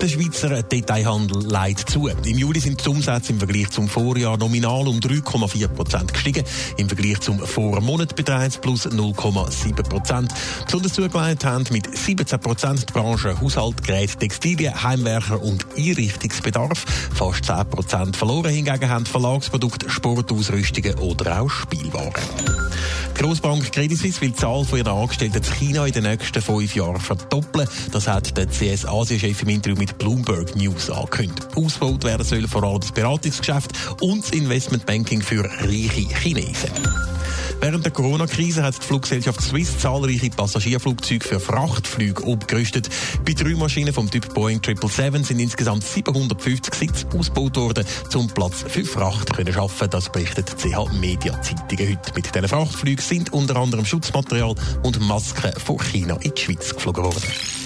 Der Schweizer Detailhandel leidet zu. Im Juli sind die Umsätze im Vergleich zum Vorjahr nominal um 3,4 Prozent gestiegen. Im Vergleich zum Vormonat beträgt plus 0,7 Prozent. Besonders zugelegt haben mit 17 Prozent die Branche Haushalt, Geräte, Textilien, Heimwerker und Einrichtungsbedarf. Fast 10 Prozent verloren hingegen haben Verlagsprodukte, Sportausrüstungen oder auch Spielwaren. Die Grossbank Credit Suisse will die Zahl von ihren Angestellten in China in den nächsten fünf Jahren verdoppeln. Das hat der CS-Asia-Chef im Interview mit Bloomberg News angekündigt. Ausgebaut werden soll vor allem das Beratungsgeschäft und das Investmentbanking für reiche Chinesen. Während der Corona-Krise hat die Fluggesellschaft Swiss zahlreiche Passagierflugzeuge für Frachtflüge abgerüstet. Bei drei Maschinen vom Typ Boeing 777 sind insgesamt 750 Sitze ausgebaut worden, um Platz für Fracht zu schaffen. Das berichtet CH Media Zeitungen heute. Mit diesen Frachtflügen sind unter anderem Schutzmaterial und Masken von China in die Schweiz geflogen worden.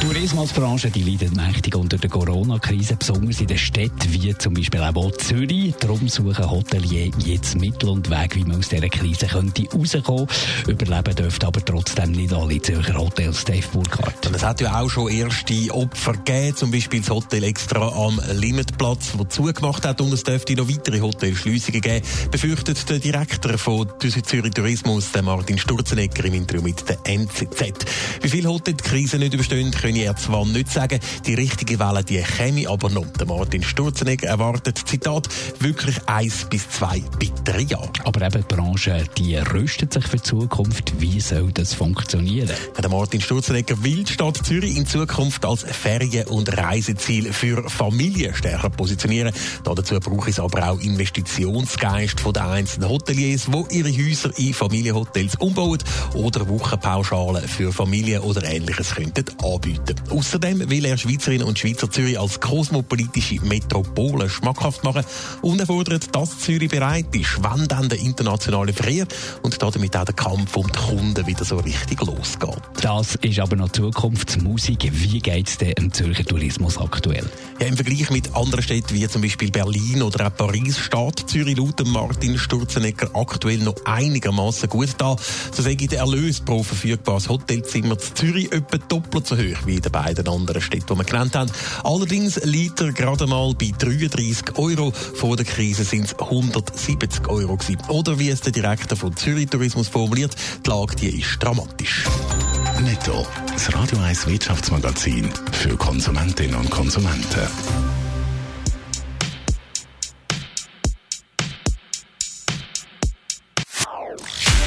Die Tourismusbranche die leidet mächtig unter der Corona-Krise, besonders in den Städten wie zum Beispiel auch Zürich. Darum suchen Hotelier jetzt Mittel und Wege, wie man aus dieser Krise könnte rauskommen könnte. Überleben dürften aber trotzdem nicht alle Zürcher Hotels, Dave Burkhardt. Es hat ja auch schon erste Opfer gegeben, zum Beispiel das Hotel extra am Limitplatz, das zugemacht hat und es dürfte noch weitere Hotelschliessungen geben, befürchtet der Direktor von Zürich Tourismus, Martin Sturzenegger, im Interview mit der NZZ. Wie viele Hotels die Krise nicht überstehen, können er zwar nicht sagen. Die richtige Welle, die käme aber noch. Der Martin Sturzenegger erwartet, Zitat, wirklich eins bis zwei bittere Jahre. Aber eben die Branche, die rüstet sich für die Zukunft. Wie soll das funktionieren? Der Martin Sturzenegger will die Stadt Zürich in Zukunft als Ferien- und Reiseziel für Familien stärker positionieren. Dazu braucht es aber auch Investitionsgeist von den einzelnen Hoteliers, die ihre Häuser in Familienhotels umbauen oder Wochenpauschalen für Familien oder ähnliches könnten anbieten. Außerdem will er Schweizerinnen und Schweizer Zürich als kosmopolitische Metropole schmackhaft machen und er fordert, dass Zürich bereit ist, wenn dann der internationale Verkehr und damit auch der Kampf um die Kunden wieder so richtig losgeht. Das ist aber noch Zukunftsmusik. Wie geht es denn im Zürcher Tourismus aktuell? Ja, Im Vergleich mit anderen Städten wie zum Beispiel Berlin oder auch Paris steht Zürich laut Martin Sturzenegger aktuell noch einigermaßen gut da. So sage ich, der Erlös pro verfügbares Hotelzimmer zu Zürich etwa doppelt so hoch wie in den beiden anderen Städten, die wir genannt haben. Allerdings liegt er gerade mal bei 33 Euro. Vor der Krise sind es 170 Euro gewesen. Oder wie es der Direktor von Zürich Tourismus formuliert, die Lage die ist dramatisch. Netto, das Radio 1 Wirtschaftsmagazin für Konsumentinnen und Konsumenten.